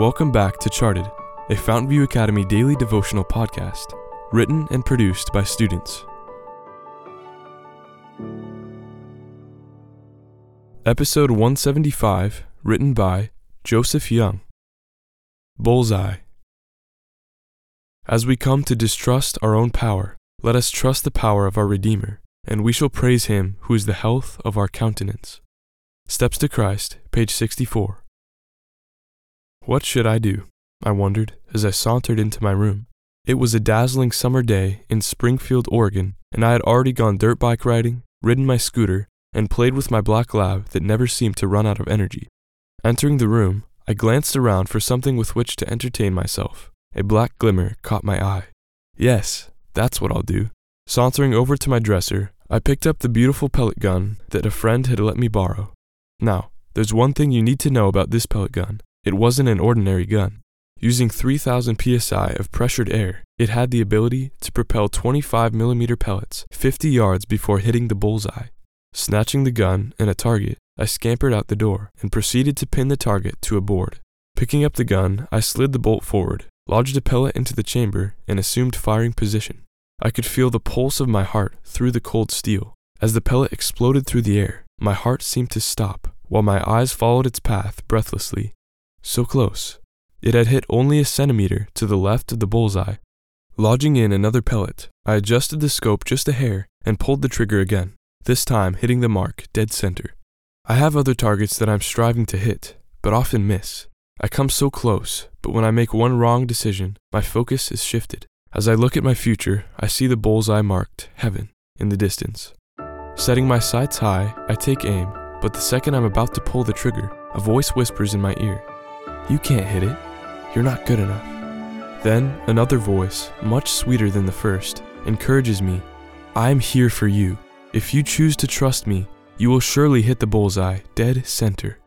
Welcome back to Charted, a Fountainview Academy daily devotional podcast, written and produced by students. Episode 175, written by Joseph Young. Bullseye. As we come to distrust our own power, let us trust the power of our Redeemer, and we shall praise him who is the health of our countenance. Steps to Christ, page 64. What should I do? I wondered as I sauntered into my room. It was a dazzling summer day in Springfield, Oregon, and I had already gone dirt bike riding, ridden my scooter, and played with my black lab that never seemed to run out of energy. Entering the room, I glanced around for something with which to entertain myself. A black glimmer caught my eye. Yes, that's what I'll do. Sauntering over to my dresser, I picked up the beautiful pellet gun that a friend had let me borrow. Now, there's one thing you need to know about this pellet gun. It wasn't an ordinary gun. Using 3000 psi of pressured air, it had the ability to propel 25 millimeter pellets 50 yards before hitting the bullseye. Snatching the gun and a target, I scampered out the door and proceeded to pin the target to a board. Picking up the gun, I slid the bolt forward, lodged a pellet into the chamber, and assumed firing position. I could feel the pulse of my heart through the cold steel. As the pellet exploded through the air, my heart seemed to stop, while my eyes followed its path breathlessly. So close. It had hit only a centimeter to the left of the bullseye. Lodging in another pellet, I adjusted the scope just a hair and pulled the trigger again, this time hitting the mark dead center. I have other targets that I'm striving to hit, but often miss. I come so close, but when I make one wrong decision, my focus is shifted. As I look at my future, I see the bullseye marked heaven in the distance. Setting my sights high, I take aim, but the second I'm about to pull the trigger, a voice whispers in my ear, You can't hit it. You're not good enough. Then another voice, much sweeter than the first, encourages me, I'm here for you. If you choose to trust me, you will surely hit the bullseye dead center.